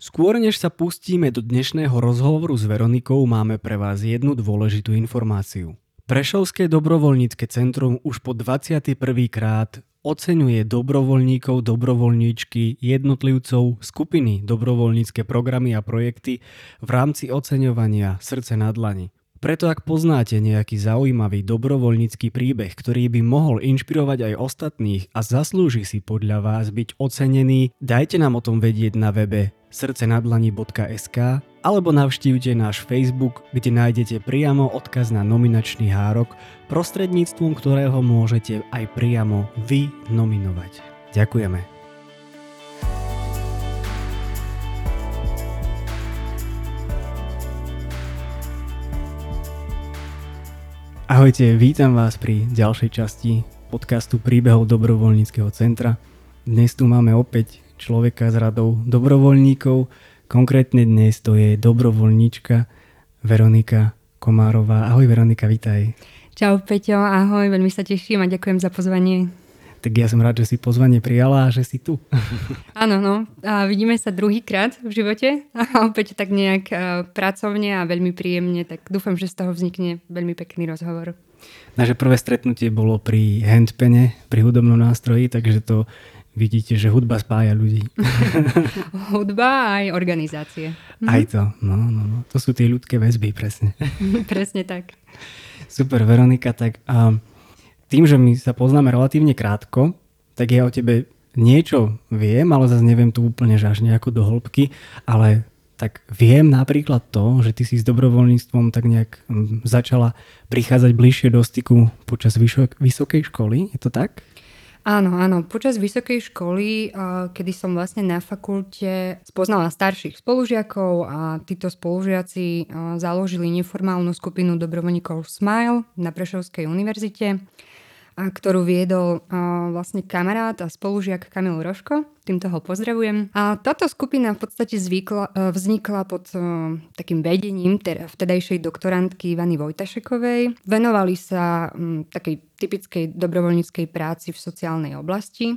Skôr než sa pustíme do dnešného rozhovoru s Veronikou, máme pre vás jednu dôležitú informáciu. Prešovské dobrovoľnícke centrum už po 21. krát oceňuje dobrovoľníkov, dobrovoľníčky, jednotlivcov, skupiny, dobrovoľnícke programy a projekty v rámci oceňovania Srdce na dlani. Preto ak poznáte nejaký zaujímavý dobrovoľnícky príbeh, ktorý by mohol inšpirovať aj ostatných a zaslúži si podľa vás byť ocenený, dajte nám o tom vedieť na webe srdcenadlani.sk alebo navštívte náš Facebook, kde nájdete priamo odkaz na nominačný hárok, prostredníctvom ktorého môžete aj priamo vy nominovať. Ďakujeme. Ahojte, vítam vás pri ďalšej časti podcastu príbehov dobrovoľníckého centra. Dnes tu máme opäť človeka s radou dobrovoľníkov. Konkrétne dnes to je dobrovoľníčka Veronika Komárová. Ahoj Veronika, vítaj. Čau Peťo, ahoj, veľmi sa teším a ďakujem za pozvanie. Tak ja som rád, že si pozvanie prijala a že si tu. Áno, no. A vidíme sa druhýkrát v živote a opäť tak nejak e, pracovne a veľmi príjemne, tak dúfam, že z toho vznikne veľmi pekný rozhovor. Naše prvé stretnutie bolo pri handpene, pri hudobnom nástroji, takže to vidíte, že hudba spája ľudí. hudba aj organizácie. Aj to, no, no, no. To sú tie ľudské väzby, presne. presne tak. Super, Veronika, tak um, tým, že my sa poznáme relatívne krátko, tak ja o tebe niečo viem, ale zase neviem tu úplne že až nejako do hĺbky, ale tak viem napríklad to, že ty si s dobrovoľníctvom tak nejak mm, začala prichádzať bližšie do styku počas vysokej školy, je to tak? Áno, áno. Počas vysokej školy, kedy som vlastne na fakulte spoznala starších spolužiakov a títo spolužiaci založili neformálnu skupinu dobrovoľníkov Smile na Prešovskej univerzite ktorú viedol vlastne kamarát a spolužiak Kamil Roško. Týmto ho pozdravujem. A táto skupina v podstate zvykla, e, vznikla pod e, takým vedením teda vtedajšej doktorantky Ivany Vojtašekovej. Venovali sa takej typickej dobrovoľníckej práci v sociálnej oblasti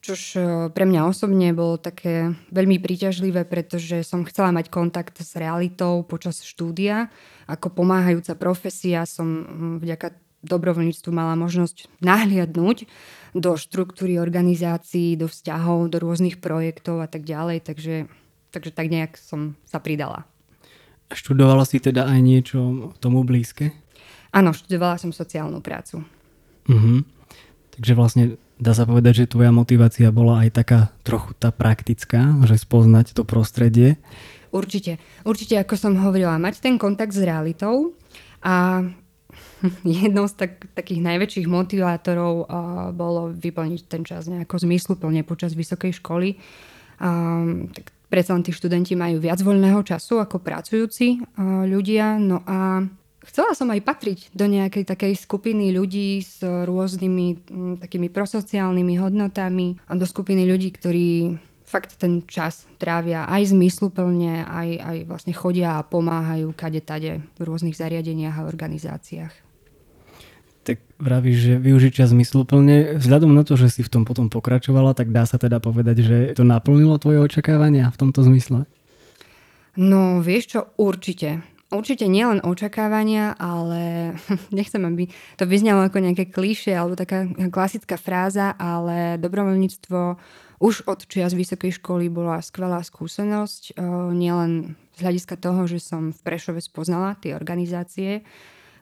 čož e, pre mňa osobne bolo také veľmi príťažlivé, pretože som chcela mať kontakt s realitou počas štúdia. Ako pomáhajúca profesia som vďaka dobrovoľníctvu mala možnosť nahliadnúť do štruktúry organizácií, do vzťahov, do rôznych projektov a tak ďalej, takže, takže tak nejak som sa pridala. Študovala si teda aj niečo tomu blízke? Áno, študovala som sociálnu prácu. Uh-huh. Takže vlastne dá sa povedať, že tvoja motivácia bola aj taká trochu tá praktická, že spoznať to prostredie. Určite. Určite, ako som hovorila, mať ten kontakt s realitou a jednou z tak, takých najväčších motivátorov uh, bolo vyplniť ten čas nejako zmysluplne počas vysokej školy. Um, tak predsa len tí študenti majú viac voľného času ako pracujúci uh, ľudia. No a chcela som aj patriť do nejakej takej skupiny ľudí s rôznymi m, takými prosociálnymi hodnotami a do skupiny ľudí, ktorí fakt ten čas trávia aj zmysluplne, aj, aj vlastne chodia a pomáhajú kade tade v rôznych zariadeniach a organizáciách. Vravíš, že využiť čas zmysluplne. Vzhľadom na to, že si v tom potom pokračovala, tak dá sa teda povedať, že to naplnilo tvoje očakávania v tomto zmysle? No, vieš čo, určite. Určite nielen očakávania, ale nechcem, aby to vyznalo ako nejaké klíše alebo taká klasická fráza, ale dobrovoľníctvo už od čias vysokej školy bola skvelá skúsenosť, eh, nielen z hľadiska toho, že som v Prešove spoznala tie organizácie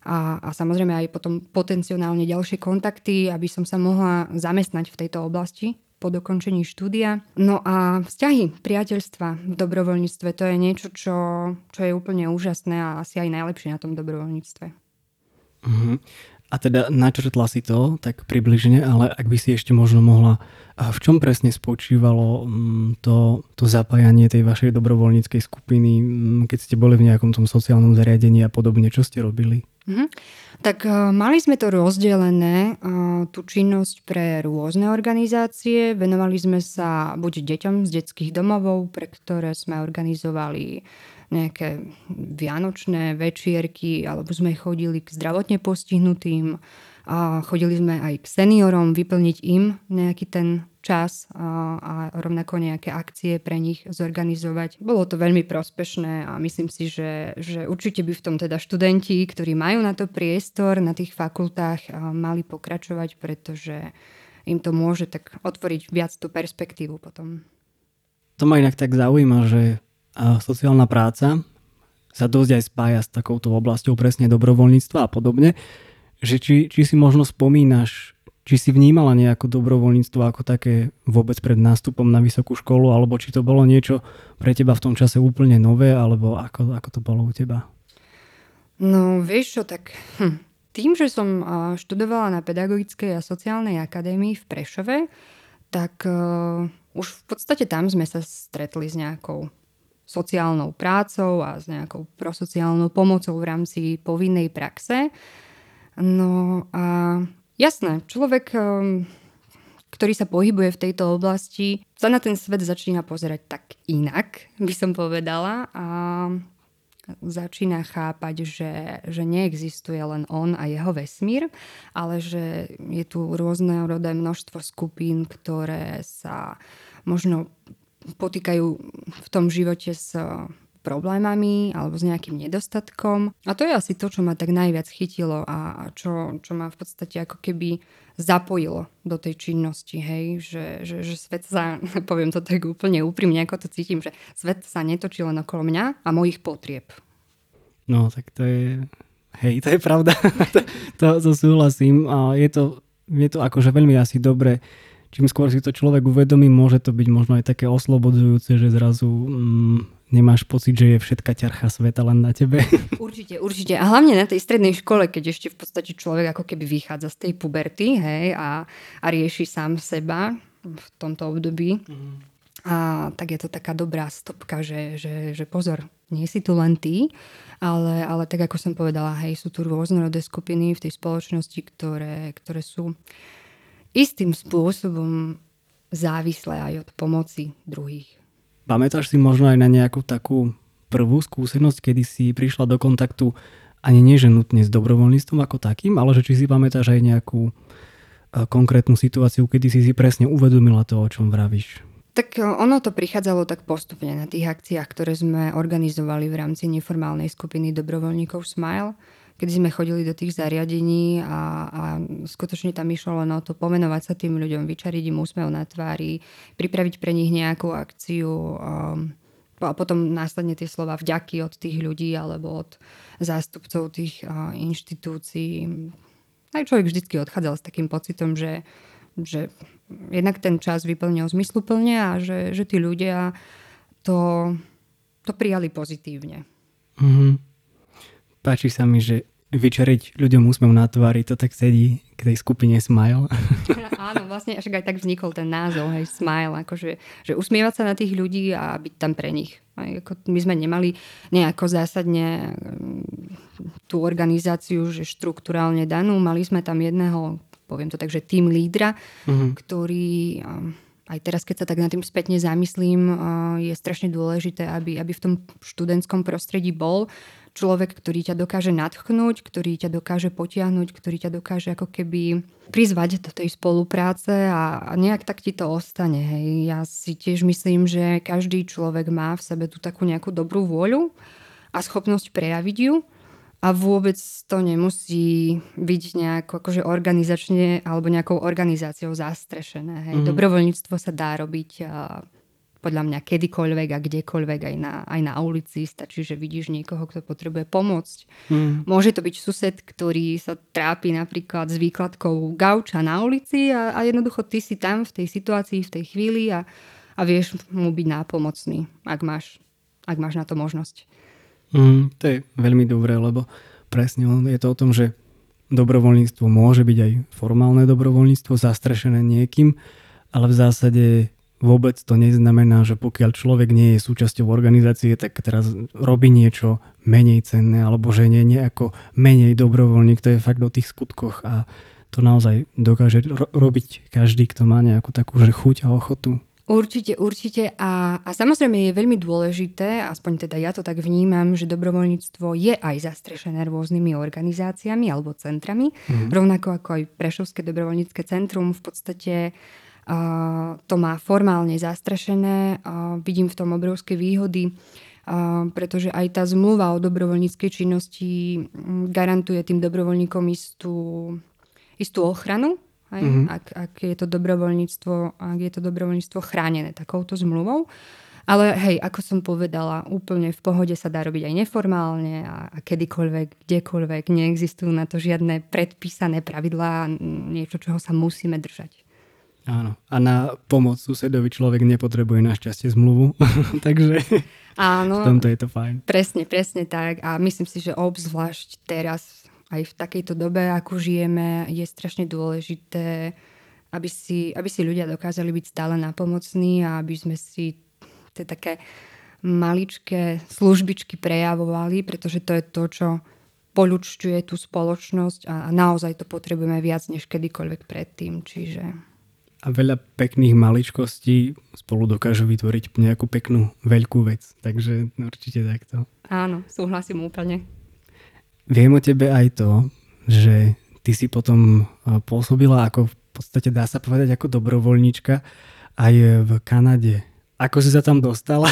a, a samozrejme aj potom potenciálne ďalšie kontakty, aby som sa mohla zamestnať v tejto oblasti po dokončení štúdia. No a vzťahy, priateľstva v dobrovoľníctve, to je niečo, čo, čo je úplne úžasné a asi aj najlepšie na tom dobrovoľníctve. Uh-huh. A teda načrtla si to tak približne, ale ak by si ešte možno mohla, v čom presne spočívalo mm, to, to zapájanie tej vašej dobrovoľníckej skupiny, mm, keď ste boli v nejakom tom sociálnom zariadení a podobne, čo ste robili? Mm-hmm. Tak uh, mali sme to rozdelené, uh, tú činnosť pre rôzne organizácie. Venovali sme sa buď deťom z detských domovov, pre ktoré sme organizovali nejaké vianočné večierky, alebo sme chodili k zdravotne postihnutým a chodili sme aj k seniorom vyplniť im nejaký ten včas a, a rovnako nejaké akcie pre nich zorganizovať. Bolo to veľmi prospešné a myslím si, že, že určite by v tom teda študenti, ktorí majú na to priestor na tých fakultách, mali pokračovať, pretože im to môže tak otvoriť viac tú perspektívu potom. To ma inak tak zaujíma, že sociálna práca sa dosť aj spája s takouto oblasťou presne dobrovoľníctva a podobne. Že či, či si možno spomínaš, či si vnímala nejako dobrovoľníctvo ako také vôbec pred nástupom na vysokú školu, alebo či to bolo niečo pre teba v tom čase úplne nové, alebo ako, ako to bolo u teba? No vieš čo, tak hm, tým, že som študovala na Pedagogickej a sociálnej akadémii v Prešove, tak uh, už v podstate tam sme sa stretli s nejakou sociálnou prácou a s nejakou prosociálnou pomocou v rámci povinnej praxe. No a jasné, človek, um, ktorý sa pohybuje v tejto oblasti, sa na ten svet začína pozerať tak inak, by som povedala. A začína chápať, že, že neexistuje len on a jeho vesmír, ale že je tu rôzne rodé množstvo skupín, ktoré sa možno potýkajú v tom živote s problémami alebo s nejakým nedostatkom. A to je asi to, čo ma tak najviac chytilo a čo, čo ma v podstate ako keby zapojilo do tej činnosti, hej, že, že, že svet sa, poviem to tak úplne úprimne, ako to cítim, že svet sa netočí len okolo mňa a mojich potrieb. No, tak to je, hej, to je pravda, to, to, to súhlasím a je to, je to akože veľmi asi dobre čím skôr si to človek uvedomí, môže to byť možno aj také oslobodzujúce, že zrazu mm, nemáš pocit, že je všetka ťarcha sveta len na tebe. Určite, určite. A hlavne na tej strednej škole, keď ešte v podstate človek ako keby vychádza z tej puberty hej, a, a rieši sám seba v tomto období. Mm. A tak je to taká dobrá stopka, že, že, že pozor, nie si tu len ty, ale, ale tak ako som povedala, hej, sú tu rôznorodé skupiny v tej spoločnosti, ktoré, ktoré sú istým spôsobom závislé aj od pomoci druhých. Pamätáš si možno aj na nejakú takú prvú skúsenosť, kedy si prišla do kontaktu ani nie že nutne s dobrovoľníctvom ako takým, ale že či si pamätáš aj nejakú e, konkrétnu situáciu, kedy si si presne uvedomila to, o čom vravíš? Tak e, ono to prichádzalo tak postupne na tých akciách, ktoré sme organizovali v rámci neformálnej skupiny dobrovoľníkov Smile kedy sme chodili do tých zariadení a, a skutočne tam išlo len o to pomenovať sa tým ľuďom, vyčariť im úsmev na tvári, pripraviť pre nich nejakú akciu um, a potom následne tie slova vďaky od tých ľudí alebo od zástupcov tých uh, inštitúcií. Aj človek vždy odchádzal s takým pocitom, že, že jednak ten čas vyplnil zmysluplne a že, že tí ľudia to, to prijali pozitívne. Mm-hmm páči sa mi, že vyčariť ľuďom úsmev na tvári, to tak sedí k tej skupine Smile. Áno, vlastne až aj tak vznikol ten názov, hej, Smile, akože, že usmievať sa na tých ľudí a byť tam pre nich. Aj, ako my sme nemali nejako zásadne mm, tú organizáciu, že štruktúrálne danú, mali sme tam jedného, poviem to tak, že tým lídra, uh-huh. ktorý aj teraz, keď sa tak nad tým spätne zamyslím, je strašne dôležité, aby, aby v tom študentskom prostredí bol človek, ktorý ťa dokáže nadchnúť, ktorý ťa dokáže potiahnuť, ktorý ťa dokáže ako keby prizvať do tej spolupráce a, nejak tak ti to ostane. Hej. Ja si tiež myslím, že každý človek má v sebe tú takú nejakú dobrú vôľu a schopnosť prejaviť ju a vôbec to nemusí byť nejako akože organizačne alebo nejakou organizáciou zastrešené. Hej. Mm-hmm. Dobrovoľníctvo sa dá robiť podľa mňa kedykoľvek a kdekoľvek, aj na, aj na ulici. Stačí, že vidíš niekoho, kto potrebuje pomôcť. Mm. Môže to byť sused, ktorý sa trápi napríklad s výkladkou gauča na ulici a, a jednoducho ty si tam v tej situácii, v tej chvíli a, a vieš mu byť nápomocný, ak máš, ak máš na to možnosť. Mm, to je veľmi dobré, lebo presne je to o tom, že dobrovoľníctvo môže byť aj formálne dobrovoľníctvo, zastrešené niekým, ale v zásade vôbec to neznamená, že pokiaľ človek nie je súčasťou organizácie, tak teraz robí niečo menej cenné, alebo že nie nejako menej dobrovoľník, to je fakt o tých skutkoch a to naozaj dokáže ro- robiť každý, kto má nejakú takú že chuť a ochotu. Určite, určite. A, a samozrejme je veľmi dôležité, aspoň teda ja to tak vnímam, že dobrovoľníctvo je aj zastrešené rôznymi organizáciami alebo centrami. Mm. Rovnako ako aj Prešovské dobrovoľnícke centrum v podstate to má formálne zastrešené. Vidím v tom obrovské výhody, pretože aj tá zmluva o dobrovoľníckej činnosti garantuje tým dobrovoľníkom istú, istú ochranu, aj? Mm-hmm. Ak, ak, je to dobrovoľníctvo, ak je to dobrovoľníctvo chránené takouto zmluvou. Ale hej, ako som povedala, úplne v pohode sa dá robiť aj neformálne a, a kedykoľvek, kdekoľvek. Neexistujú na to žiadne predpísané pravidlá, niečo, čoho sa musíme držať. Áno. A na pomoc susedovi človek nepotrebuje našťastie zmluvu. Takže Áno, v tomto je to fajn. Presne, presne tak. A myslím si, že obzvlášť teraz, aj v takejto dobe, ako žijeme, je strašne dôležité, aby si, aby si ľudia dokázali byť stále napomocní a aby sme si tie také maličké službičky prejavovali, pretože to je to, čo poľučťuje tú spoločnosť a, naozaj to potrebujeme viac než kedykoľvek predtým. Čiže... A veľa pekných maličkostí spolu dokážu vytvoriť nejakú peknú veľkú vec. Takže určite takto. Áno, súhlasím úplne. Viem o tebe aj to, že ty si potom pôsobila ako v podstate dá sa povedať ako dobrovoľníčka aj v Kanade. Ako si sa tam dostala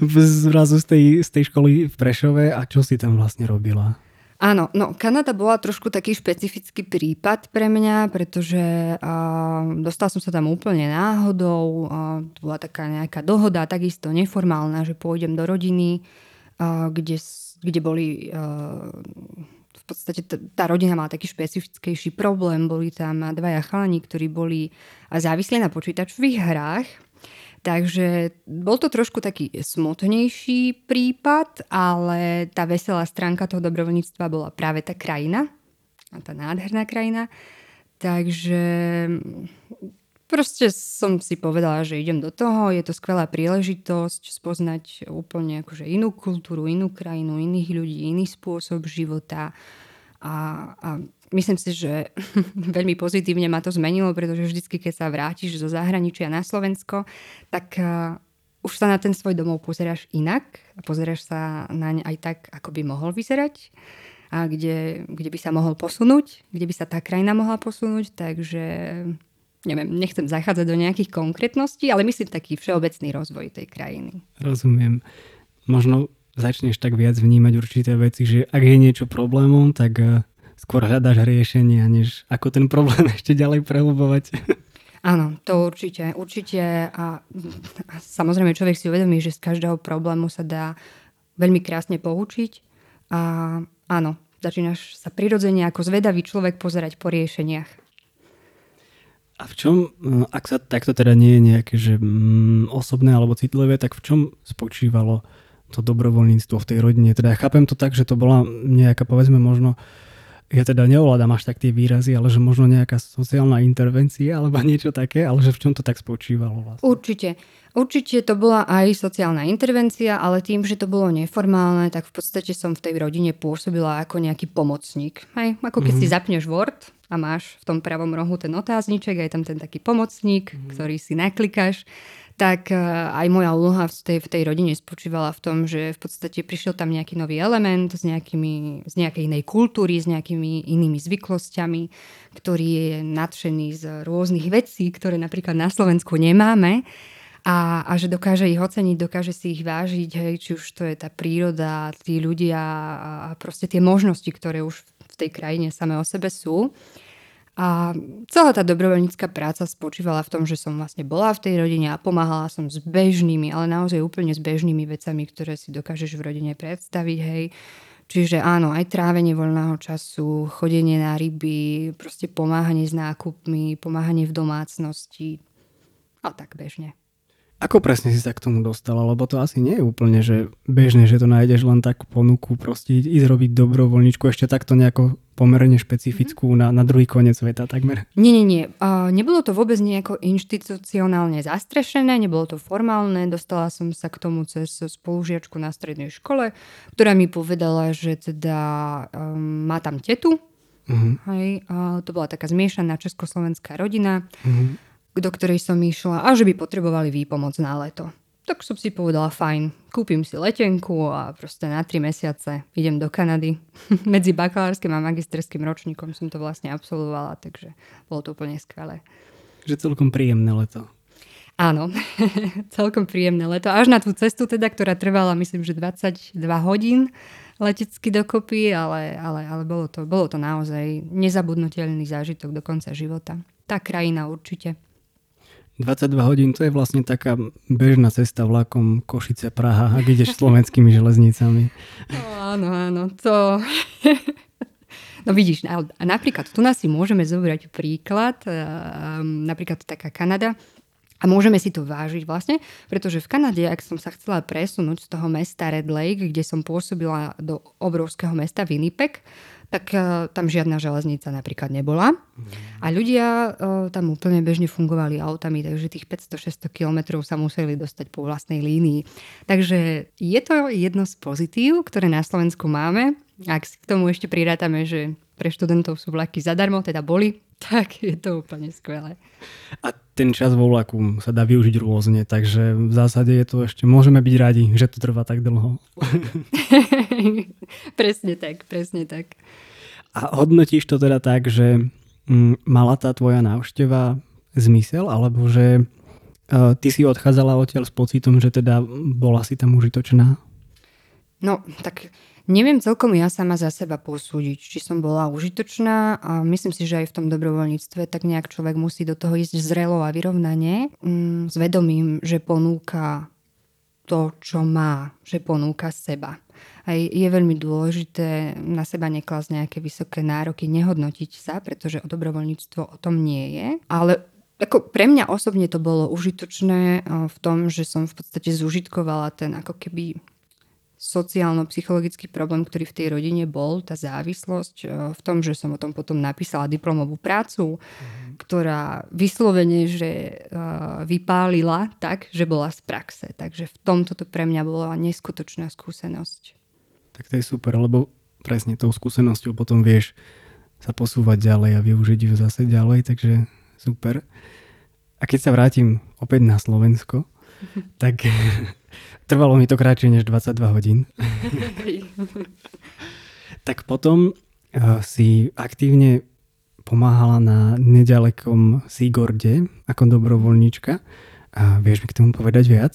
zrazu z tej, z tej školy v Prešove a čo si tam vlastne robila? Áno, no Kanada bola trošku taký špecifický prípad pre mňa, pretože uh, dostala som sa tam úplne náhodou. Uh, bola taká nejaká dohoda, takisto neformálna, že pôjdem do rodiny, uh, kde, kde boli... Uh, v podstate tá rodina mala taký špecifickejší problém. Boli tam dvaja chalani, ktorí boli závislí na počítačových hrách Takže bol to trošku taký smutnejší prípad, ale tá veselá stránka toho dobrovoľníctva bola práve tá krajina, a tá nádherná krajina. Takže proste som si povedala, že idem do toho, je to skvelá príležitosť spoznať úplne akože inú kultúru, inú krajinu, iných ľudí, iný spôsob života. A, a myslím si, že veľmi pozitívne ma to zmenilo, pretože vždycky, keď sa vrátiš zo zahraničia na Slovensko, tak uh, už sa na ten svoj domov pozeráš inak a pozeráš sa naň aj tak, ako by mohol vyzerať a kde, kde by sa mohol posunúť, kde by sa tá krajina mohla posunúť, takže neviem, nechcem zachádzať do nejakých konkrétností, ale myslím taký všeobecný rozvoj tej krajiny. Rozumiem. Možno začneš tak viac vnímať určité veci, že ak je niečo problémom, tak eh, skôr hľadáš riešenia, než ako ten problém ešte ďalej prehlbovať. Áno, to určite, určite a, a samozrejme človek si uvedomí, že z každého problému sa dá veľmi krásne poučiť a áno, začínaš sa prirodzene ako zvedavý človek pozerať po riešeniach. A v čom, ak sa takto teda nie je nejaké že, mm, osobné alebo citlivé, tak v čom spočívalo to dobrovoľníctvo v tej rodine? Teda ja chápem to tak, že to bola nejaká povedzme možno uh, ja teda neovládam až tak tie výrazy, ale že možno nejaká sociálna intervencia alebo niečo také, ale že v čom to tak spočívalo vlastne? Určite. Určite to bola aj sociálna intervencia, ale tým, že to bolo neformálne, tak v podstate som v tej rodine pôsobila ako nejaký pomocník. Hej, ako keď mm-hmm. si zapneš Word a máš v tom pravom rohu ten otázniček a je tam ten taký pomocník, mm-hmm. ktorý si naklikáš tak e, aj moja úloha v tej, v tej rodine spočívala v tom, že v podstate prišiel tam nejaký nový element z, nejakými, z nejakej inej kultúry, s nejakými inými zvyklosťami, ktorý je nadšený z rôznych vecí, ktoré napríklad na Slovensku nemáme. A, a že dokáže ich oceniť, dokáže si ich vážiť, hej, či už to je tá príroda, tí ľudia a proste tie možnosti, ktoré už v tej krajine same o sebe sú. A celá tá dobrovoľnícka práca spočívala v tom, že som vlastne bola v tej rodine a pomáhala som s bežnými, ale naozaj úplne s bežnými vecami, ktoré si dokážeš v rodine predstaviť, hej. Čiže áno, aj trávenie voľného času, chodenie na ryby, proste pomáhanie s nákupmi, pomáhanie v domácnosti a tak bežne. Ako presne si sa k tomu dostala? Lebo to asi nie je úplne, že bežne, že to nájdeš len tak ponuku, proste ísť robiť dobrovoľničku, ešte takto nejako pomerne špecifickú mm-hmm. na, na druhý koniec sveta takmer. Nie, nie, nie. Uh, nebolo to vôbec nejako inštitucionálne zastrešené, nebolo to formálne. Dostala som sa k tomu cez spolužiačku na strednej škole, ktorá mi povedala, že teda um, má tam tetu. Mm-hmm. Hej, uh, to bola taká zmiešaná československá rodina. Mm-hmm do ktorej som išla a že by potrebovali výpomoc na leto. Tak som si povedala, fajn, kúpim si letenku a proste na tri mesiace idem do Kanady. Medzi bakalárskym a magisterským ročníkom som to vlastne absolvovala, takže bolo to úplne skvelé. Že celkom príjemné leto. Áno, celkom príjemné leto. Až na tú cestu teda, ktorá trvala myslím, že 22 hodín letecky dokopy, ale, ale, ale bolo, to, bolo to naozaj nezabudnutelný zážitok do konca života. Tá krajina určite. 22 hodín to je vlastne taká bežná cesta vlakom Košice Praha, ak ideš slovenskými železnicami. No, áno, áno, to... No vidíš, napríklad tu nás si môžeme zobrať príklad, napríklad taká Kanada, a môžeme si to vážiť vlastne, pretože v Kanade, ak som sa chcela presunúť z toho mesta Red Lake, kde som pôsobila do obrovského mesta Winnipeg, tak uh, tam žiadna železnica napríklad nebola. A ľudia uh, tam úplne bežne fungovali autami, takže tých 500-600 kilometrov sa museli dostať po vlastnej línii. Takže je to jedno z pozitív, ktoré na Slovensku máme. Ak si k tomu ešte prirátame, že pre študentov sú vlaky zadarmo, teda boli, tak je to úplne skvelé. A ten čas vo vlaku sa dá využiť rôzne, takže v zásade je to ešte, môžeme byť radi, že to trvá tak dlho. presne tak, presne tak. A hodnotíš to teda tak, že mm, mala tá tvoja návšteva zmysel, alebo že uh, ty si odchádzala odtiaľ s pocitom, že teda bola si tam užitočná? No, tak Neviem celkom ja sama za seba posúdiť, či som bola užitočná a myslím si, že aj v tom dobrovoľníctve tak nejak človek musí do toho ísť zrelo a vyrovnanie mm, s vedomím, že ponúka to, čo má, že ponúka seba. Aj je veľmi dôležité na seba neklasť nejaké vysoké nároky, nehodnotiť sa, pretože o dobrovoľníctvo o tom nie je. Ale ako pre mňa osobne to bolo užitočné v tom, že som v podstate zužitkovala ten ako keby sociálno-psychologický problém, ktorý v tej rodine bol, tá závislosť e, v tom, že som o tom potom napísala diplomovú prácu, mm-hmm. ktorá vyslovene, že uh, vypálila tak, že bola z praxe. Takže v tomto to pre mňa bola neskutočná skúsenosť. Tak to je super, lebo presne tou skúsenosťou potom vieš sa posúvať ďalej a využiť ju zase ďalej, takže super. A keď sa vrátim opäť na Slovensko, tak Trvalo mi to kratšie než 22 hodín. tak potom uh, si aktívne pomáhala na nedalekom Sigorde ako dobrovoľníčka. A vieš mi k tomu povedať viac?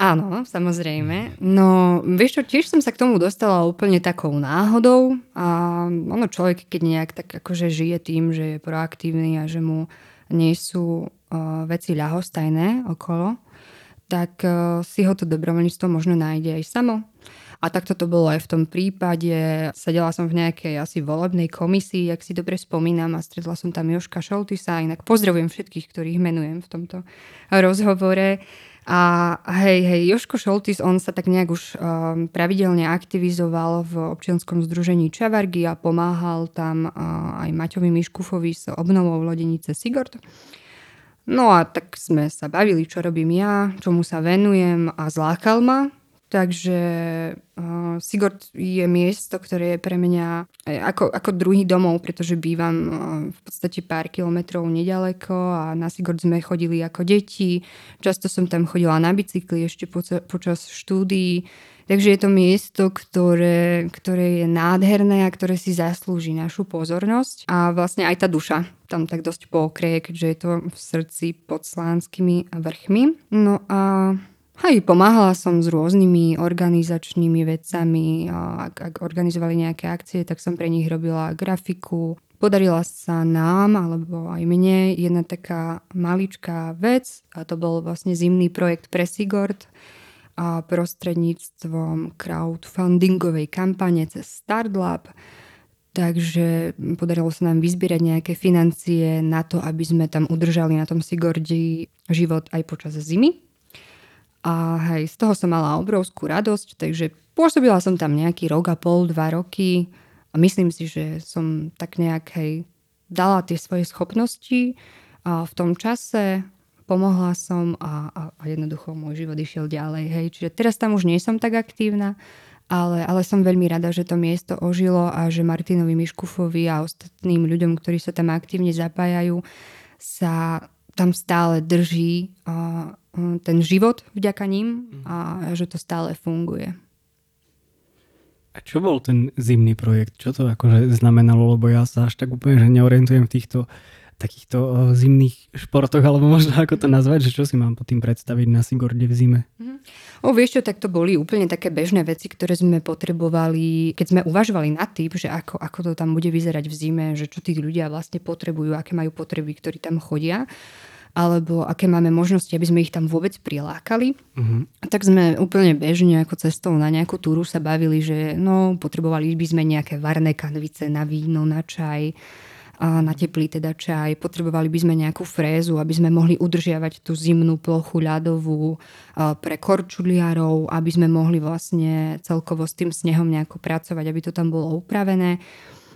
Áno, samozrejme. No, vieš čo, tiež som sa k tomu dostala úplne takou náhodou a ono človek, keď nejak tak akože žije tým, že je proaktívny a že mu nie sú uh, veci ľahostajné okolo, tak eh, si ho to dobrovoľníctvo možno nájde aj samo. A takto to bolo aj v tom prípade. Sedela som v nejakej asi volebnej komisii, ak si dobre spomínam, a stretla som tam Joška Šoltisa. Inak pozdravujem všetkých, ktorých menujem v tomto rozhovore. A hej, hej, Joško Šoltis, on sa tak nejak už um, pravidelne aktivizoval v občianskom združení Čavargy a pomáhal tam uh, aj Maťovi Miškufovi s obnovou lodenice Sigord. No a tak sme sa bavili, čo robím ja, čomu sa venujem a zlákal ma. Takže uh, Sigurd je miesto, ktoré je pre mňa ako, ako druhý domov, pretože bývam uh, v podstate pár kilometrov nedaleko a na Sigurd sme chodili ako deti. Často som tam chodila na bicykli ešte po, počas štúdií. Takže je to miesto, ktoré, ktoré je nádherné a ktoré si zaslúži našu pozornosť a vlastne aj tá duša tam tak dosť pokrie, keďže je to v srdci pod slánskými vrchmi. No a Hej, pomáhala som s rôznymi organizačnými vecami. Ak, ak organizovali nejaké akcie, tak som pre nich robila grafiku. Podarila sa nám, alebo aj mne, jedna taká maličká vec a to bol vlastne zimný projekt pre Sigord a prostredníctvom crowdfundingovej kampane cez Startlab. Takže podarilo sa nám vyzbierať nejaké financie na to, aby sme tam udržali na tom Sigordi život aj počas zimy. A hej, z toho som mala obrovskú radosť, takže pôsobila som tam nejaký rok a pol, dva roky a myslím si, že som tak nejak hej, dala tie svoje schopnosti a v tom čase pomohla som a, a, a jednoducho môj život išiel ďalej. Hej. Čiže teraz tam už nie som tak aktívna, ale, ale som veľmi rada, že to miesto ožilo a že Martinovi Miškufovi a ostatným ľuďom, ktorí sa tam aktívne zapájajú, sa tam stále drží uh, ten život vďaka ním a že to stále funguje. A čo bol ten zimný projekt? Čo to akože znamenalo? Lebo ja sa až tak úplne že neorientujem v týchto takýchto uh, zimných športoch, alebo možno ako to nazvať, že čo si mám pod tým predstaviť na Sigorde v zime? Mm. O, vieš čo, tak to boli úplne také bežné veci, ktoré sme potrebovali, keď sme uvažovali nad tým, že ako, ako to tam bude vyzerať v zime, že čo tí ľudia vlastne potrebujú, aké majú potreby, ktorí tam chodia alebo aké máme možnosti, aby sme ich tam vôbec prilákali. Uh-huh. Tak sme úplne bežne ako cestou na nejakú túru sa bavili, že no, potrebovali by sme nejaké varné kanvice na víno, na čaj, a na teplý teda čaj. Potrebovali by sme nejakú frézu, aby sme mohli udržiavať tú zimnú plochu ľadovú pre korčuliarov, aby sme mohli vlastne celkovo s tým snehom nejako pracovať, aby to tam bolo upravené.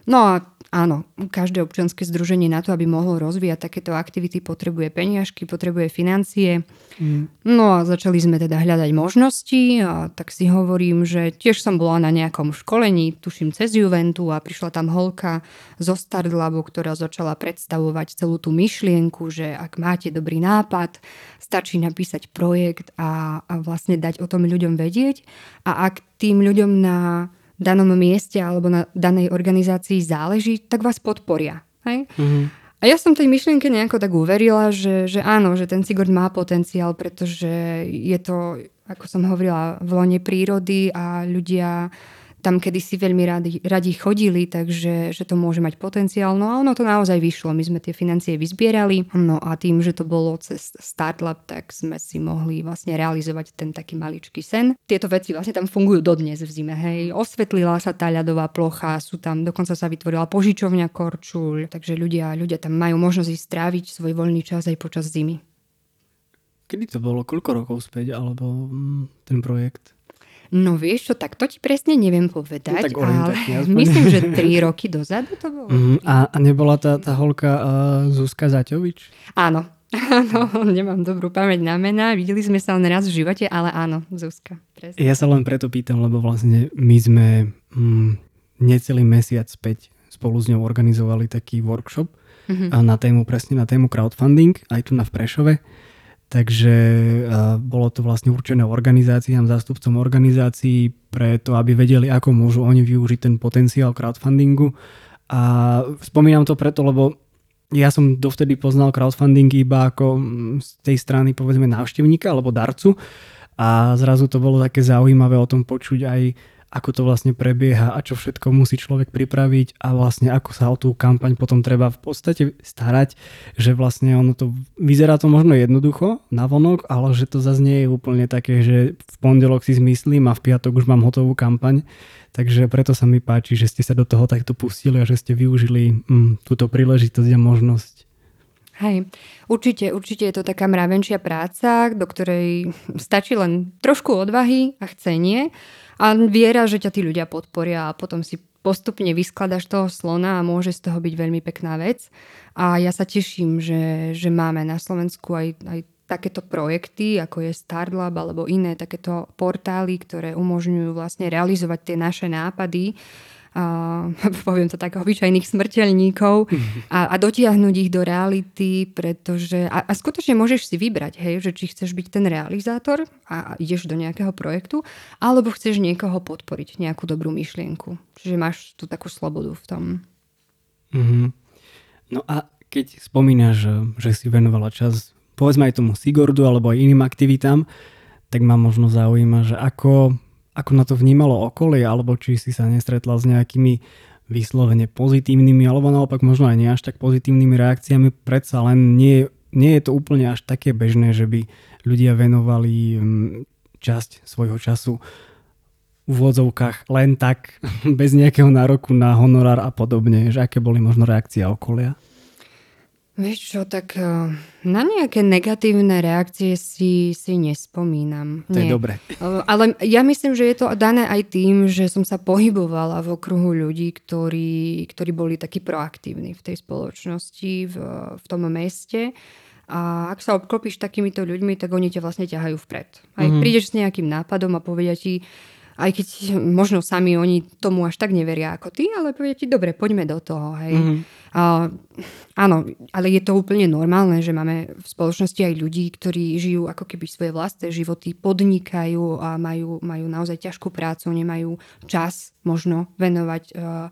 No a áno, každé občianske združenie na to, aby mohlo rozvíjať takéto aktivity, potrebuje peniažky, potrebuje financie. Mm. No a začali sme teda hľadať možnosti a tak si hovorím, že tiež som bola na nejakom školení, tuším cez Juventu a prišla tam holka zo Startlabu, ktorá začala predstavovať celú tú myšlienku, že ak máte dobrý nápad, stačí napísať projekt a, a vlastne dať o tom ľuďom vedieť a ak tým ľuďom na danom mieste alebo na danej organizácii záleží, tak vás podporia. Hej? Mm-hmm. A ja som tej myšlienke nejako tak uverila, že, že áno, že ten Sigurd má potenciál, pretože je to, ako som hovorila, v lone prírody a ľudia tam kedysi veľmi radi, radi chodili, takže že to môže mať potenciál. No a ono to naozaj vyšlo. My sme tie financie vyzbierali. No a tým, že to bolo cez Startlab, tak sme si mohli vlastne realizovať ten taký maličký sen. Tieto veci vlastne tam fungujú dodnes v zime. Hej. Osvetlila sa tá ľadová plocha, sú tam, dokonca sa vytvorila požičovňa korčuľ, takže ľudia, ľudia tam majú možnosť stráviť svoj voľný čas aj počas zimy. Kedy to bolo? Koľko rokov späť? Alebo mm, ten projekt? No vieš čo, tak to ti presne neviem povedať, no, tak ale myslím, že tri roky dozadu to bolo. Mm, a, a nebola tá, tá holka uh, Zuzka Zaťovič? Áno, Áno, nemám dobrú pamäť na mená, videli sme sa len raz v živote, ale áno, Zuzka. Presne. Ja sa len preto pýtam, lebo vlastne my sme mm, necelý mesiac späť spolu s ňou organizovali taký workshop mm-hmm. a na tému, presne na tému crowdfunding, aj tu na v Prešove. Takže bolo to vlastne určené organizáciám, zástupcom organizácií pre to, aby vedeli, ako môžu oni využiť ten potenciál crowdfundingu. A spomínam to preto, lebo ja som dovtedy poznal crowdfunding iba ako z tej strany povedzme návštevníka alebo darcu a zrazu to bolo také zaujímavé o tom počuť aj ako to vlastne prebieha a čo všetko musí človek pripraviť a vlastne ako sa o tú kampaň potom treba v podstate starať, že vlastne ono to vyzerá to možno jednoducho na vonok, ale že to zase nie je úplne také, že v pondelok si zmyslím a v piatok už mám hotovú kampaň. Takže preto sa mi páči, že ste sa do toho takto pustili a že ste využili mm, túto príležitosť a možnosť. Hej, určite, určite je to taká mravenčia práca, do ktorej stačí len trošku odvahy a chcenie a viera, že ťa tí ľudia podporia a potom si postupne vyskladaš toho slona a môže z toho byť veľmi pekná vec. A ja sa teším, že, že máme na Slovensku aj, aj takéto projekty, ako je Startlab alebo iné takéto portály, ktoré umožňujú vlastne realizovať tie naše nápady poviem to tak, obyčajných smrteľníkov a, a dotiahnuť ich do reality, pretože a, a skutočne môžeš si vybrať, hej, že či chceš byť ten realizátor a, ideš do nejakého projektu, alebo chceš niekoho podporiť, nejakú dobrú myšlienku. Čiže máš tú takú slobodu v tom. Mm-hmm. No a keď spomínaš, že, že si venovala čas povedzme aj tomu Sigordu alebo aj iným aktivitám, tak ma možno zaujíma, že ako ako na to vnímalo okolie, alebo či si sa nestretla s nejakými vyslovene pozitívnymi, alebo naopak možno aj nie až tak pozitívnymi reakciami. Predsa len nie, nie je to úplne až také bežné, že by ľudia venovali mm, časť svojho času v úvodzovkách len tak, bez nejakého nároku na honorár a podobne, že aké boli možno reakcie okolia? Vieš čo, tak eh, na nejaké negatívne reakcie si, si nespomínam. To Nie. je dobre. Ale ja myslím, že je to dané aj tým, že som sa pohybovala v okruhu ľudí, ktorí, ktorí boli takí proaktívni v tej spoločnosti, v, v tom meste. A ak sa obklopíš takýmito ľuďmi, tak oni ťa vlastne ťahajú vpred. Aj mm-hmm. prídeš s nejakým nápadom a povedia ti, aj keď možno sami oni tomu až tak neveria ako ty, ale povedia ti, dobre, poďme do toho. Hej. Mm-hmm. Uh, áno, ale je to úplne normálne, že máme v spoločnosti aj ľudí, ktorí žijú ako keby svoje vlastné životy, podnikajú a majú, majú naozaj ťažkú prácu, nemajú čas možno venovať uh,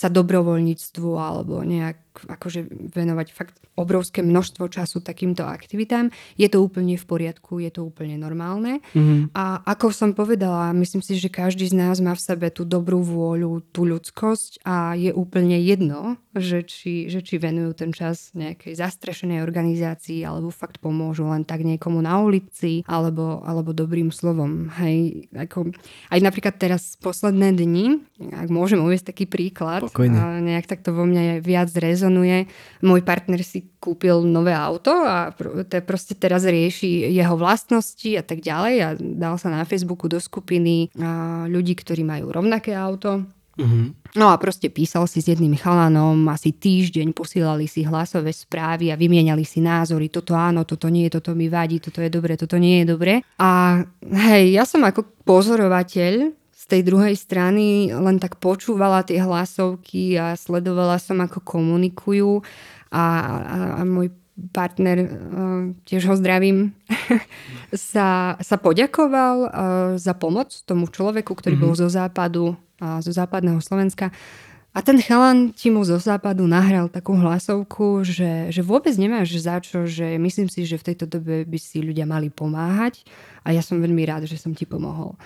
sa dobrovoľníctvu alebo nejak akože venovať fakt obrovské množstvo času takýmto aktivitám. Je to úplne v poriadku, je to úplne normálne. Mm-hmm. A ako som povedala, myslím si, že každý z nás má v sebe tú dobrú vôľu, tú ľudskosť a je úplne jedno, že či, že či venujú ten čas nejakej zastrešenej organizácii alebo fakt pomôžu len tak niekomu na ulici alebo, alebo dobrým slovom. Hej, ako, aj napríklad teraz posledné dni, ak môžem uvieť taký príklad, Pokojne. nejak tak to vo je viac rezonuje. Môj partner si kúpil nové auto a te, proste teraz rieši jeho vlastnosti a tak ďalej a dal sa na Facebooku do skupiny ľudí, ktorí majú rovnaké auto. Mm-hmm. No a proste písal si s jedným chalanom, asi týždeň posielali si hlasové správy a vymieniali si názory, toto áno, toto nie, toto mi vadí, toto je dobre, toto nie je dobre. A hej, ja som ako pozorovateľ tej druhej strany len tak počúvala tie hlasovky a sledovala som, ako komunikujú a, a, a môj partner, uh, tiež ho zdravím, sa, sa poďakoval uh, za pomoc tomu človeku, ktorý mm-hmm. bol zo západu, uh, zo západného Slovenska. A ten chalan ti mu zo západu nahral takú hlasovku, že, že vôbec nemáš za čo, že myslím si, že v tejto dobe by si ľudia mali pomáhať a ja som veľmi rád, že som ti pomohol.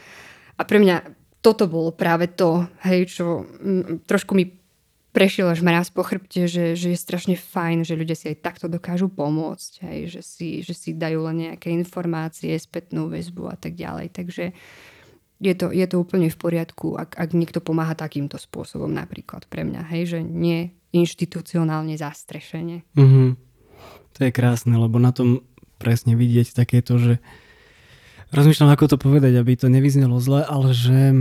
A pre mňa toto bolo práve to, hej, čo m, trošku mi prešiel až mraz po chrbte, že, že je strašne fajn, že ľudia si aj takto dokážu pomôcť, hej, že, si, že si dajú len nejaké informácie, spätnú väzbu a tak ďalej. Takže je to, je to úplne v poriadku, ak, ak niekto pomáha takýmto spôsobom napríklad pre mňa, hej, že nie inštitucionálne zastrešenie. Mm-hmm. To je krásne, lebo na tom presne vidieť takéto, že Rozmýšľam, ako to povedať, aby to nevyznelo zle, ale že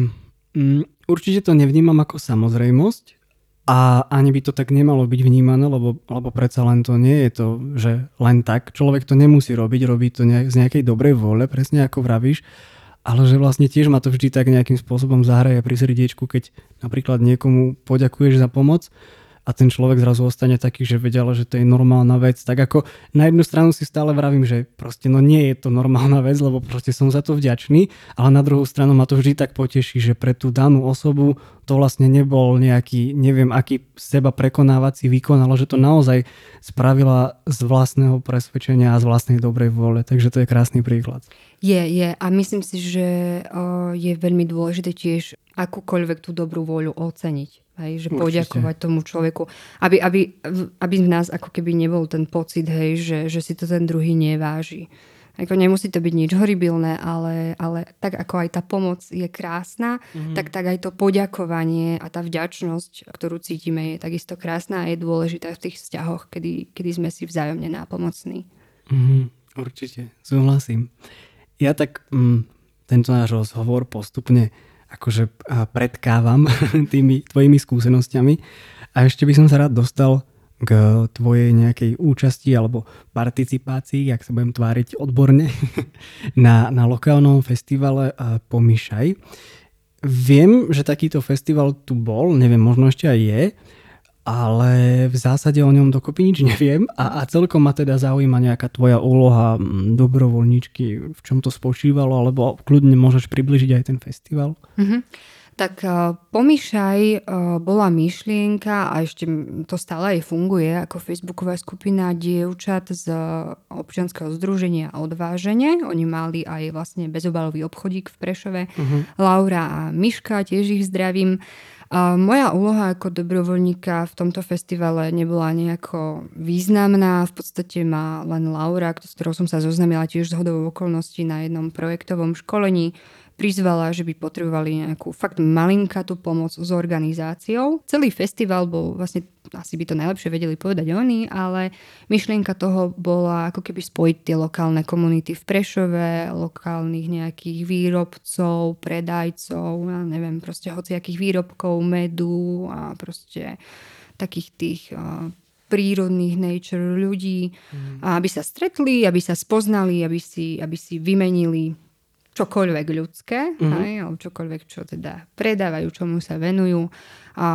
mm, určite to nevnímam ako samozrejmosť a ani by to tak nemalo byť vnímané, lebo, lebo predsa len to nie je to, že len tak. Človek to nemusí robiť, robí to ne, z nejakej dobrej vôle, presne ako vravíš, ale že vlastne tiež ma to vždy tak nejakým spôsobom zahraje pri srdiečku, keď napríklad niekomu poďakuješ za pomoc a ten človek zrazu ostane taký, že vedia, že to je normálna vec. Tak ako na jednu stranu si stále vravím, že proste no nie je to normálna vec, lebo proste som za to vďačný, ale na druhú stranu ma to vždy tak poteší, že pre tú danú osobu to vlastne nebol nejaký, neviem aký seba prekonávací výkon, ale že to naozaj spravila z vlastného presvedčenia a z vlastnej dobrej vôle. Takže to je krásny príklad. Je, je a myslím si, že je veľmi dôležité tiež akúkoľvek tú dobrú vôľu oceniť. Hej, že Určite. poďakovať tomu človeku. Aby, aby, aby v nás ako keby nebol ten pocit, hej, že, že si to ten druhý neváži. Ako nemusí to byť nič horibilné, ale, ale tak ako aj tá pomoc je krásna, mm-hmm. tak, tak aj to poďakovanie a tá vďačnosť, ktorú cítime, je takisto krásna a je dôležitá v tých vzťahoch, kedy, kedy sme si vzájomne nápomocní. Mm-hmm. Určite, súhlasím. Ja tak mm, tento náš rozhovor postupne akože predkávam tými tvojimi skúsenostiami. A ešte by som sa rád dostal k tvojej nejakej účasti alebo participácii, ak sa budem tváriť odborne, na, na lokálnom festivale Pomýšaj. Viem, že takýto festival tu bol, neviem, možno ešte aj je, ale v zásade o ňom dokopy nič neviem a, a celkom ma teda zaujíma nejaká tvoja úloha dobrovoľníčky, v čom to spočívalo, alebo kľudne môžeš približiť aj ten festival. Mm-hmm. Tak uh, Pomýšaj uh, bola myšlienka a ešte to stále aj funguje ako facebooková skupina dievčat z občianského združenia Odváženie. Oni mali aj vlastne bezobalový obchodík v Prešove. Uh-huh. Laura a Miška, tiež ich zdravím. Moja úloha ako dobrovoľníka v tomto festivale nebola nejako významná. V podstate ma len Laura, s ktorou som sa zoznamila tiež z hodovou okolností na jednom projektovom školení, prizvala, že by potrebovali nejakú fakt malinkatú pomoc s organizáciou. Celý festival bol vlastne, asi by to najlepšie vedeli povedať oni, ale myšlienka toho bola ako keby spojiť tie lokálne komunity v Prešove, lokálnych nejakých výrobcov, predajcov, ja neviem, proste hociakých výrobkov, medu a proste takých tých prírodných nature ľudí, mm. aby sa stretli, aby sa spoznali, aby si, aby si vymenili čokoľvek ľudské, mm-hmm. hej, alebo čokoľvek, čo teda predávajú, čomu sa venujú. A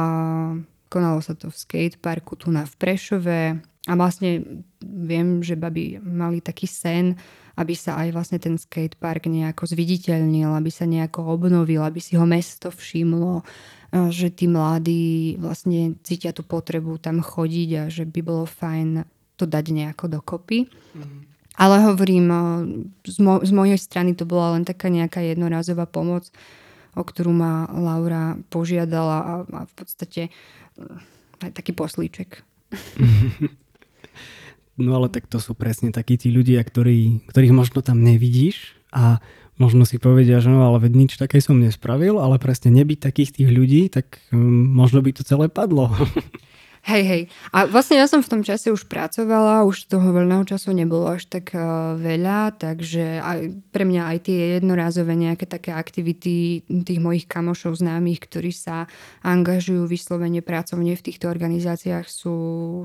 konalo sa to v skateparku tu na v Prešove a vlastne viem, že baby mali taký sen, aby sa aj vlastne ten skatepark nejako zviditeľnil, aby sa nejako obnovil, aby si ho mesto všimlo, že tí mladí vlastne cítia tú potrebu tam chodiť a že by bolo fajn to dať nejako dokopy. Mm. Ale hovorím, z, mo- z mojej strany to bola len taká nejaká jednorazová pomoc, o ktorú ma Laura požiadala a, a v podstate aj taký poslíček. No ale tak to sú presne takí tí ľudia, ktorí, ktorých možno tam nevidíš a možno si povedia, že no ale nič také som nespravil, ale presne nebyť takých tých ľudí, tak um, možno by to celé padlo. Hej, hej. A vlastne ja som v tom čase už pracovala, už toho voľného času nebolo až tak uh, veľa, takže aj pre mňa aj tie jednorázové nejaké také aktivity tých mojich kamošov známych, ktorí sa angažujú vyslovene pracovne v týchto organizáciách sú,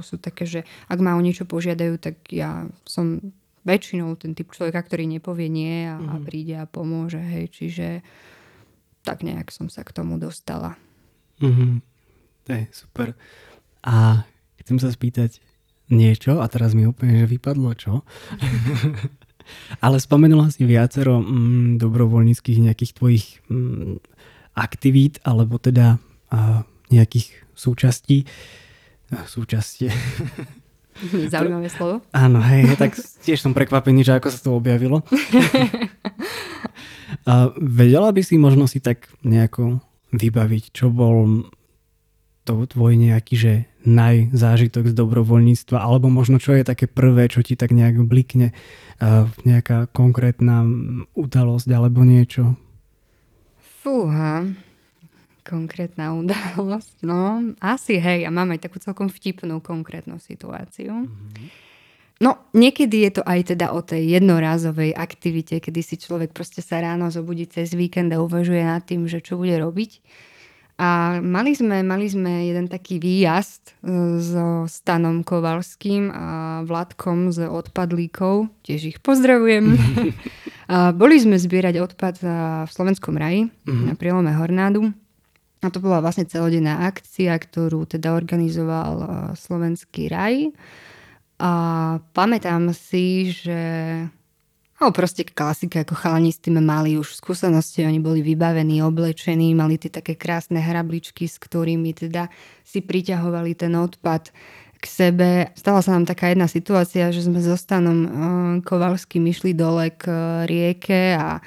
sú také, že ak ma o niečo požiadajú, tak ja som väčšinou ten typ človeka, ktorý nepovie nie a, mm. a mhm. príde a pomôže. Hej, čiže tak nejak som sa k tomu dostala. Mm-hmm. Je super. A chcem sa spýtať niečo, a teraz mi úplne, že vypadlo čo. Ale spomenula si viacero mm, dobrovoľníckých nejakých tvojich mm, aktivít, alebo teda a, nejakých súčastí. Súčastie. Zaujímavé slovo. Áno, hej, tak tiež som prekvapený, že ako sa to objavilo. a vedela by si možno si tak nejako vybaviť, čo bol to tvoj nejaký, že najzážitok z dobrovoľníctva, alebo možno čo je také prvé, čo ti tak nejak blikne, uh, nejaká konkrétna udalosť alebo niečo? Fúha, konkrétna udalosť. No, asi hej, a máme takú celkom vtipnú konkrétnu situáciu. Mm-hmm. No, niekedy je to aj teda o tej jednorázovej aktivite, kedy si človek proste sa ráno zobudí cez víkend a uvažuje nad tým, že čo bude robiť. A mali sme, mali sme jeden taký výjazd e, so Stanom Kovalským a Vladkom z odpadlíkov, tiež ich pozdravujem. a boli sme zbierať odpad v Slovenskom raji mm-hmm. na prielome Hornádu. A to bola vlastne celodenná akcia, ktorú teda organizoval e, Slovenský raj. A pamätám si, že No proste klasika, ako chalani s tým mali už skúsenosti, oni boli vybavení, oblečení, mali tie také krásne hrabličky, s ktorými teda si priťahovali ten odpad k sebe. Stala sa nám taká jedna situácia, že sme so Stanom uh, Kovalským išli dole k rieke a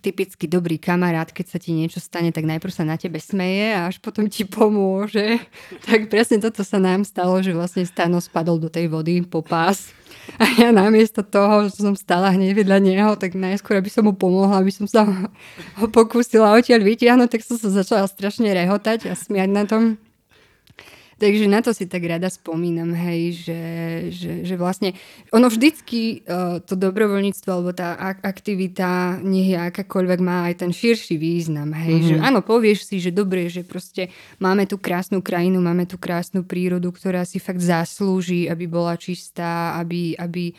typicky dobrý kamarát, keď sa ti niečo stane, tak najprv sa na tebe smeje a až potom ti pomôže. Tak presne toto sa nám stalo, že vlastne Stano spadol do tej vody po pás a ja namiesto toho, že som stála hneď vedľa neho, tak najskôr, aby som mu pomohla, aby som sa ho pokúsila odtiaľ vytiahnuť, tak som sa začala strašne rehotať a smiať na tom. Takže na to si tak rada spomínam, hej, že, že, že vlastne ono vždycky uh, to dobrovoľníctvo alebo tá aktivita, nech je akákoľvek, má aj ten širší význam, hej, mm-hmm. že mhm. áno, povieš si, že dobre, že proste máme tu krásnu krajinu, máme tu krásnu prírodu, ktorá si fakt zaslúži, aby bola čistá, aby, aby,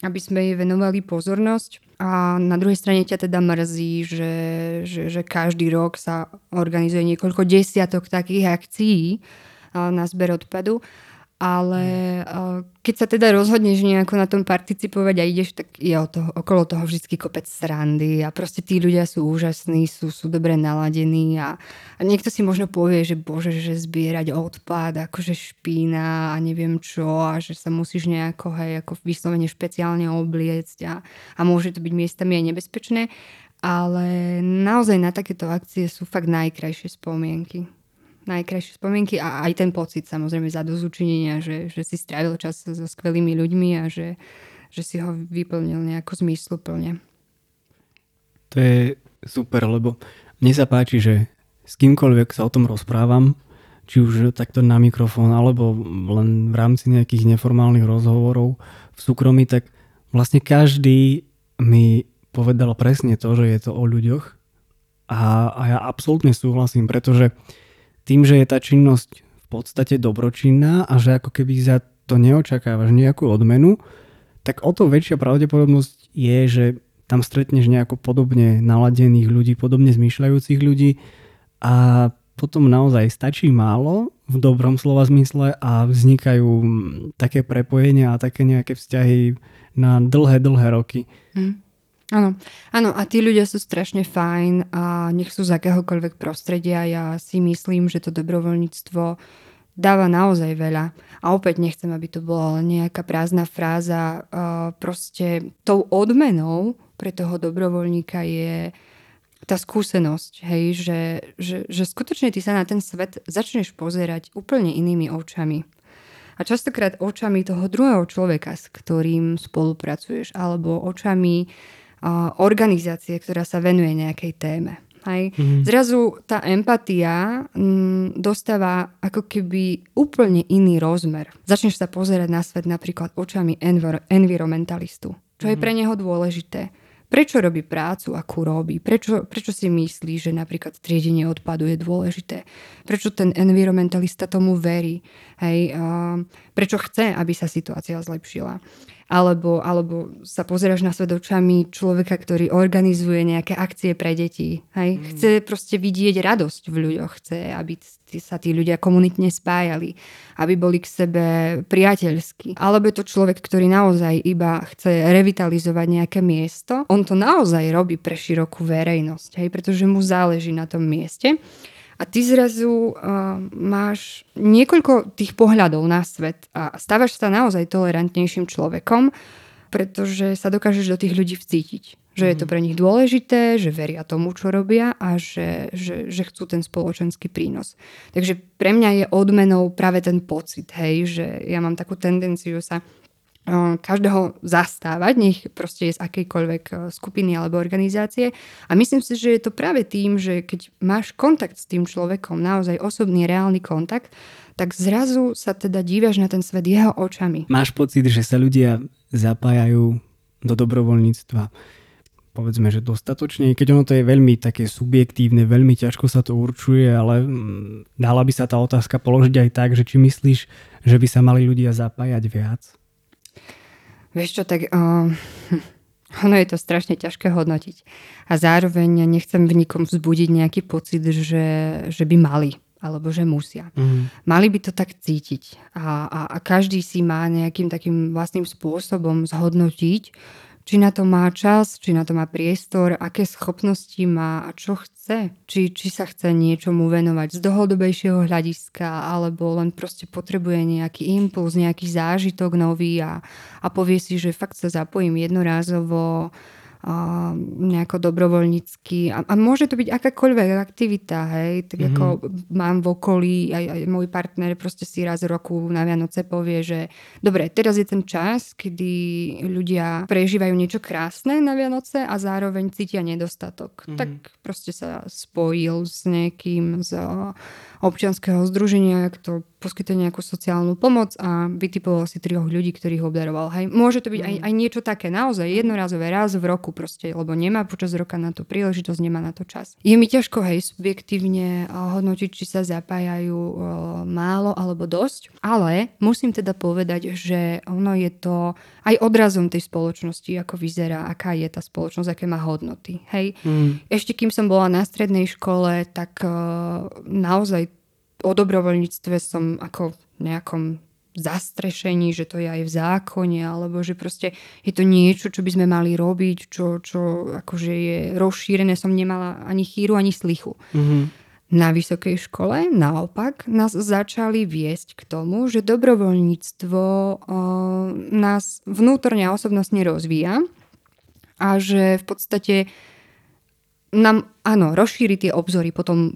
aby sme jej venovali pozornosť. A na druhej strane ťa teda mrzí, že, že, že každý rok sa organizuje niekoľko desiatok takých akcií, na zber odpadu. Ale keď sa teda rozhodneš nejako na tom participovať a ideš, tak je o toho, okolo toho vždy kopec srandy a proste tí ľudia sú úžasní, sú, sú dobre naladení a, a niekto si možno povie, že bože, že zbierať odpad, akože špína a neviem čo a že sa musíš nejako hej, ako vyslovene špeciálne obliecť a, a môže to byť miestami aj nebezpečné, ale naozaj na takéto akcie sú fakt najkrajšie spomienky najkrajšie spomienky a aj ten pocit samozrejme za dozučinenia, že, že si strávil čas so skvelými ľuďmi a že, že si ho vyplnil nejako zmysluplne. To je super, lebo mne sa páči, že s kýmkoľvek sa o tom rozprávam, či už takto na mikrofón, alebo len v rámci nejakých neformálnych rozhovorov v súkromí, tak vlastne každý mi povedal presne to, že je to o ľuďoch a, a ja absolútne súhlasím, pretože tým, že je tá činnosť v podstate dobročinná a že ako keby za to neočakávaš nejakú odmenu, tak o to väčšia pravdepodobnosť je, že tam stretneš nejako podobne naladených ľudí, podobne zmýšľajúcich ľudí a potom naozaj stačí málo, v dobrom slova zmysle a vznikajú také prepojenia a také nejaké vzťahy na dlhé, dlhé roky. Mm. Áno, áno a tí ľudia sú strašne fajn a nech sú z akéhokoľvek prostredia. Ja si myslím, že to dobrovoľníctvo dáva naozaj veľa. A opäť nechcem, aby to bola nejaká prázdna fráza. Proste tou odmenou pre toho dobrovoľníka je tá skúsenosť, hej, že, že, že skutočne ty sa na ten svet začneš pozerať úplne inými očami. A častokrát očami toho druhého človeka, s ktorým spolupracuješ, alebo očami organizácie, ktorá sa venuje nejakej téme. Hej. Mm. Zrazu tá empatia mm, dostáva ako keby úplne iný rozmer. Začneš sa pozerať na svet napríklad očami envir- environmentalistu, čo mm. je mhm. pre neho dôležité prečo robí prácu, akú robí, prečo, prečo si myslí, že napríklad triedenie odpadu je dôležité, prečo ten environmentalista tomu verí, hej, prečo chce, aby sa situácia zlepšila alebo, alebo sa pozeráš na svet očami človeka, ktorý organizuje nejaké akcie pre deti. Hej? Mm. Chce proste vidieť radosť v ľuďoch, chce, aby sa tí ľudia komunitne spájali, aby boli k sebe priateľskí. Alebo je to človek, ktorý naozaj iba chce revitalizovať nejaké miesto. On to naozaj robí pre širokú verejnosť, hej? pretože mu záleží na tom mieste. A ty zrazu uh, máš niekoľko tých pohľadov na svet a stávaš sa naozaj tolerantnejším človekom, pretože sa dokážeš do tých ľudí vcítiť. Že je to mhm. pre nich dôležité, že veria tomu, čo robia a že, že, že chcú ten spoločenský prínos. Takže pre mňa je odmenou práve ten pocit, hej, že ja mám takú tendenciu sa každého zastávať, nech proste je z akejkoľvek skupiny alebo organizácie. A myslím si, že je to práve tým, že keď máš kontakt s tým človekom, naozaj osobný, reálny kontakt, tak zrazu sa teda dívaš na ten svet jeho očami. Máš pocit, že sa ľudia zapájajú do dobrovoľníctva povedzme, že dostatočne, keď ono to je veľmi také subjektívne, veľmi ťažko sa to určuje, ale mm, dala by sa tá otázka položiť aj tak, že či myslíš, že by sa mali ľudia zapájať viac? Vieš čo, tak uh, ono je to strašne ťažké hodnotiť. A zároveň nechcem v nikom vzbudiť nejaký pocit, že, že by mali alebo že musia. Mm. Mali by to tak cítiť a, a, a každý si má nejakým takým vlastným spôsobom zhodnotiť, či na to má čas, či na to má priestor, aké schopnosti má a čo chce. Či, či sa chce niečomu venovať z dlhodobejšieho hľadiska, alebo len proste potrebuje nejaký impuls, nejaký zážitok nový a, a povie si, že fakt sa zapojím jednorázovo nejako dobrovoľnícky. A, a môže to byť akákoľvek aktivita, hej. Tak mm-hmm. ako mám v okolí, aj, aj môj partner proste si raz roku na Vianoce povie, že dobre, teraz je ten čas, kedy ľudia prežívajú niečo krásne na Vianoce a zároveň cítia nedostatok. Mm-hmm. Tak proste sa spojil s niekým z občianského združenia, kto poskytuje nejakú sociálnu pomoc a vytipoval si troch ľudí, ktorých obdaroval. Hej. Môže to byť aj, mm. aj niečo také, naozaj jednorázové, raz v roku proste, lebo nemá počas roka na to príležitosť, nemá na to čas. Je mi ťažko, hej, subjektívne eh, hodnotiť, či sa zapájajú eh, málo alebo dosť, ale musím teda povedať, že ono je to aj odrazom tej spoločnosti, ako vyzerá, aká je tá spoločnosť, aké má hodnoty. Hej. Mm. Ešte kým som bola na strednej škole, tak uh, naozaj o dobrovoľníctve som ako nejakom zastrešení, že to je aj v zákone, alebo že proste je to niečo, čo by sme mali robiť, čo, čo akože je rozšírené. Som nemala ani chýru, ani slichu. Mm-hmm. Na vysokej škole naopak nás začali viesť k tomu, že dobrovoľníctvo o, nás vnútorne a osobnostne rozvíja a že v podstate nám, áno, rozšíri tie obzory potom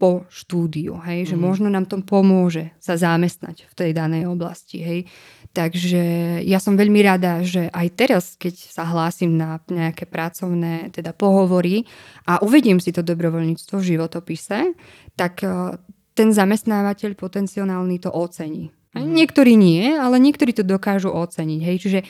po štúdiu, hej, že mm. možno nám to pomôže sa zamestnať v tej danej oblasti, hej. Takže ja som veľmi rada, že aj teraz, keď sa hlásim na nejaké pracovné teda pohovory a uvediem si to dobrovoľníctvo v životopise, tak e, ten zamestnávateľ potenciálny to ocení. Mm. Niektorí nie, ale niektorí to dokážu oceniť. Hej. Čiže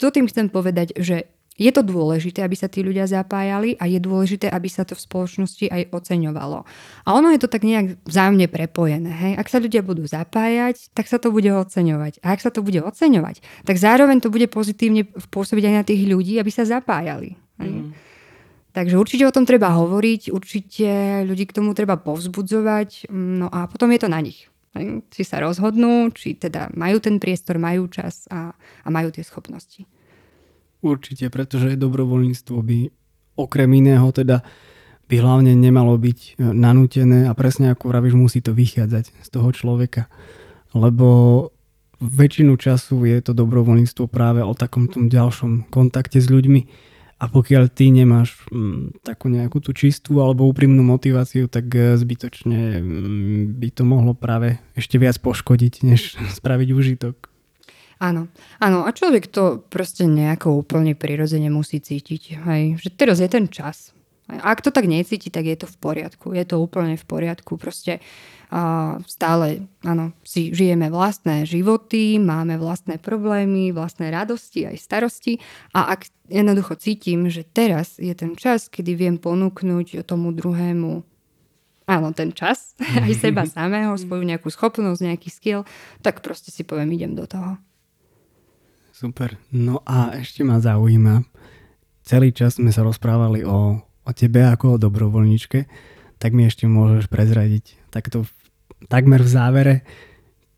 to tým chcem povedať, že je to dôležité, aby sa tí ľudia zapájali a je dôležité, aby sa to v spoločnosti aj oceňovalo. A ono je to tak nejak vzájomne prepojené. Hej? Ak sa ľudia budú zapájať, tak sa to bude oceňovať. A ak sa to bude oceňovať, tak zároveň to bude pozitívne pôsobiť aj na tých ľudí, aby sa zapájali. Hej? Mm. Takže určite o tom treba hovoriť, určite ľudí k tomu treba povzbudzovať, no a potom je to na nich či sa rozhodnú, či teda majú ten priestor, majú čas a, a majú tie schopnosti. Určite, pretože dobrovoľníctvo by okrem iného teda by hlavne nemalo byť e, nanútené a presne ako vravíš, musí to vychádzať z toho človeka. Lebo väčšinu času je to dobrovoľníctvo práve o takom tom ďalšom kontakte s ľuďmi a pokiaľ ty nemáš mm, takú nejakú tú čistú alebo úprimnú motiváciu, tak e, zbytočne mm, by to mohlo práve ešte viac poškodiť, než spraviť užitok. Áno, áno a človek to proste nejako úplne prirodzene musí cítiť, hej, že teraz je ten čas. Ak to tak necíti, tak je to v poriadku, je to úplne v poriadku, proste uh, stále áno, si žijeme vlastné životy, máme vlastné problémy, vlastné radosti aj starosti. A ak jednoducho cítim, že teraz je ten čas, kedy viem ponúknuť tomu druhému áno, ten čas, aj seba samého, svoju nejakú schopnosť, nejaký skill, tak proste si poviem, idem do toho. Super. No a ešte ma zaujíma, celý čas sme sa rozprávali o, o tebe ako o dobrovoľničke, tak mi ešte môžeš prezradiť takto takmer v závere,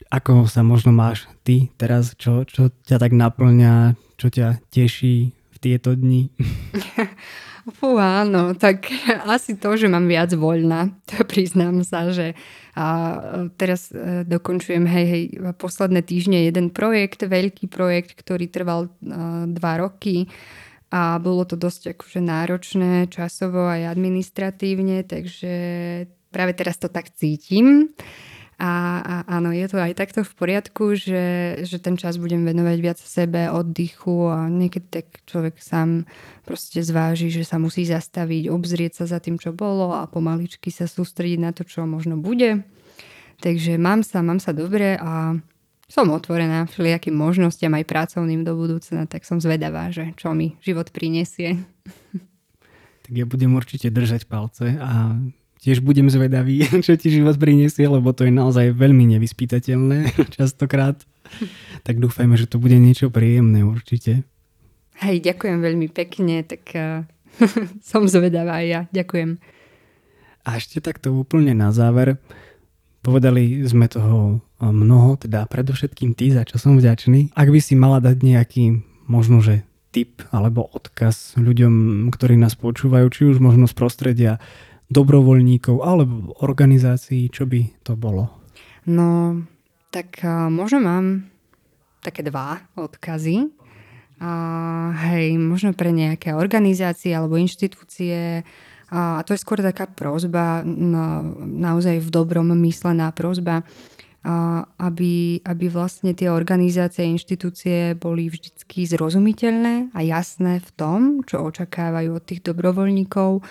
ako sa možno máš ty teraz, čo, čo ťa tak naplňa, čo ťa teší v tieto dni? Fú, áno, tak asi to, že mám viac voľna, to priznám sa, že a teraz e, dokončujem, hej, hej, posledné týždne jeden projekt, veľký projekt, ktorý trval uh, dva roky a bolo to dosť akože náročné časovo aj administratívne, takže práve teraz to tak cítim. A, a áno, je to aj takto v poriadku, že, že ten čas budem venovať viac sebe, oddychu a niekedy tak človek sám proste zváži, že sa musí zastaviť, obzrieť sa za tým, čo bolo a pomaličky sa sústrediť na to, čo možno bude. Takže mám sa, mám sa dobre a som otvorená všelijakým možnostiam aj pracovným do budúcna, tak som zvedavá, že čo mi život prinesie. Tak ja budem určite držať palce a tiež budem zvedavý, čo ti život priniesie, lebo to je naozaj veľmi nevyspytateľné častokrát. Tak dúfajme, že to bude niečo príjemné určite. Hej, ďakujem veľmi pekne, tak uh, som zvedavá aj ja. Ďakujem. A ešte takto úplne na záver. Povedali sme toho mnoho, teda predovšetkým ty, za čo som vďačný. Ak by si mala dať nejaký možno, že tip alebo odkaz ľuďom, ktorí nás počúvajú, či už možno z prostredia dobrovoľníkov alebo organizácií, čo by to bolo? No, tak uh, možno mám také dva odkazy. A hej, možno pre nejaké organizácie alebo inštitúcie. A to je skôr taká prozba, no, naozaj v dobrom myslená prozba, a aby, aby vlastne tie organizácie a inštitúcie boli vždycky zrozumiteľné a jasné v tom, čo očakávajú od tých dobrovoľníkov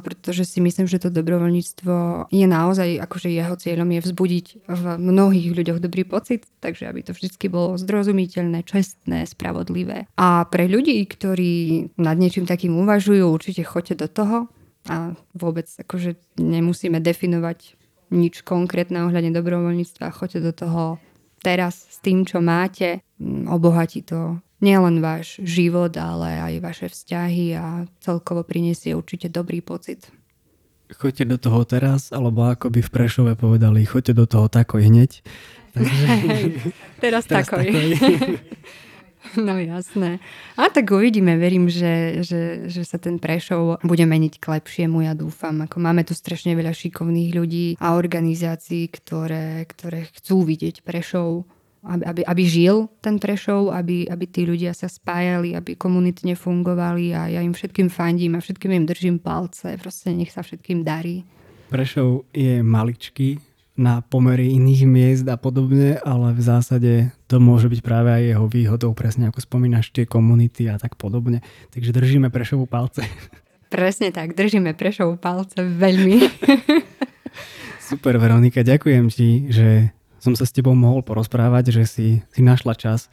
pretože si myslím, že to dobrovoľníctvo je naozaj, akože jeho cieľom je vzbudiť v mnohých ľuďoch dobrý pocit, takže aby to vždy bolo zrozumiteľné, čestné, spravodlivé. A pre ľudí, ktorí nad niečím takým uvažujú, určite choďte do toho a vôbec akože nemusíme definovať nič konkrétne ohľadne dobrovoľníctva, choďte do toho teraz s tým, čo máte, obohatí to nielen váš život, ale aj vaše vzťahy a celkovo prinesie určite dobrý pocit. Choďte do toho teraz, alebo ako by v Prešove povedali, choďte do toho takoj hneď. Takže... teraz, teraz takoj. takoj. No jasné. A tak uvidíme, verím, že, že, že sa ten Prešov bude meniť k lepšiemu, ja dúfam. Ako máme tu strašne veľa šikovných ľudí a organizácií, ktoré, ktoré chcú vidieť Prešov aby, aby, aby žil ten Prešov, aby, aby tí ľudia sa spájali, aby komunitne fungovali a ja im všetkým fandím a všetkým im držím palce. Proste nech sa všetkým darí. Prešov je maličký na pomery iných miest a podobne, ale v zásade to môže byť práve aj jeho výhodou, presne ako spomínaš tie komunity a tak podobne. Takže držíme Prešovu palce. Presne tak, držíme Prešovu palce veľmi. Super, Veronika, ďakujem ti, že som sa s tebou mohol porozprávať, že si, si našla čas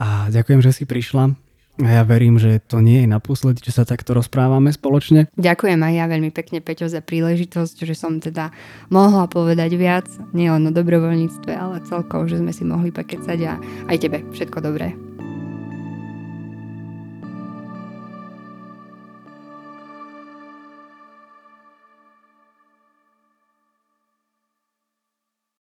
a ďakujem, že si prišla. A ja verím, že to nie je naposledy, že sa takto rozprávame spoločne. Ďakujem aj ja veľmi pekne, Peťo, za príležitosť, že som teda mohla povedať viac, nielen o dobrovoľníctve, ale celkovo, že sme si mohli pokecať a aj tebe všetko dobré.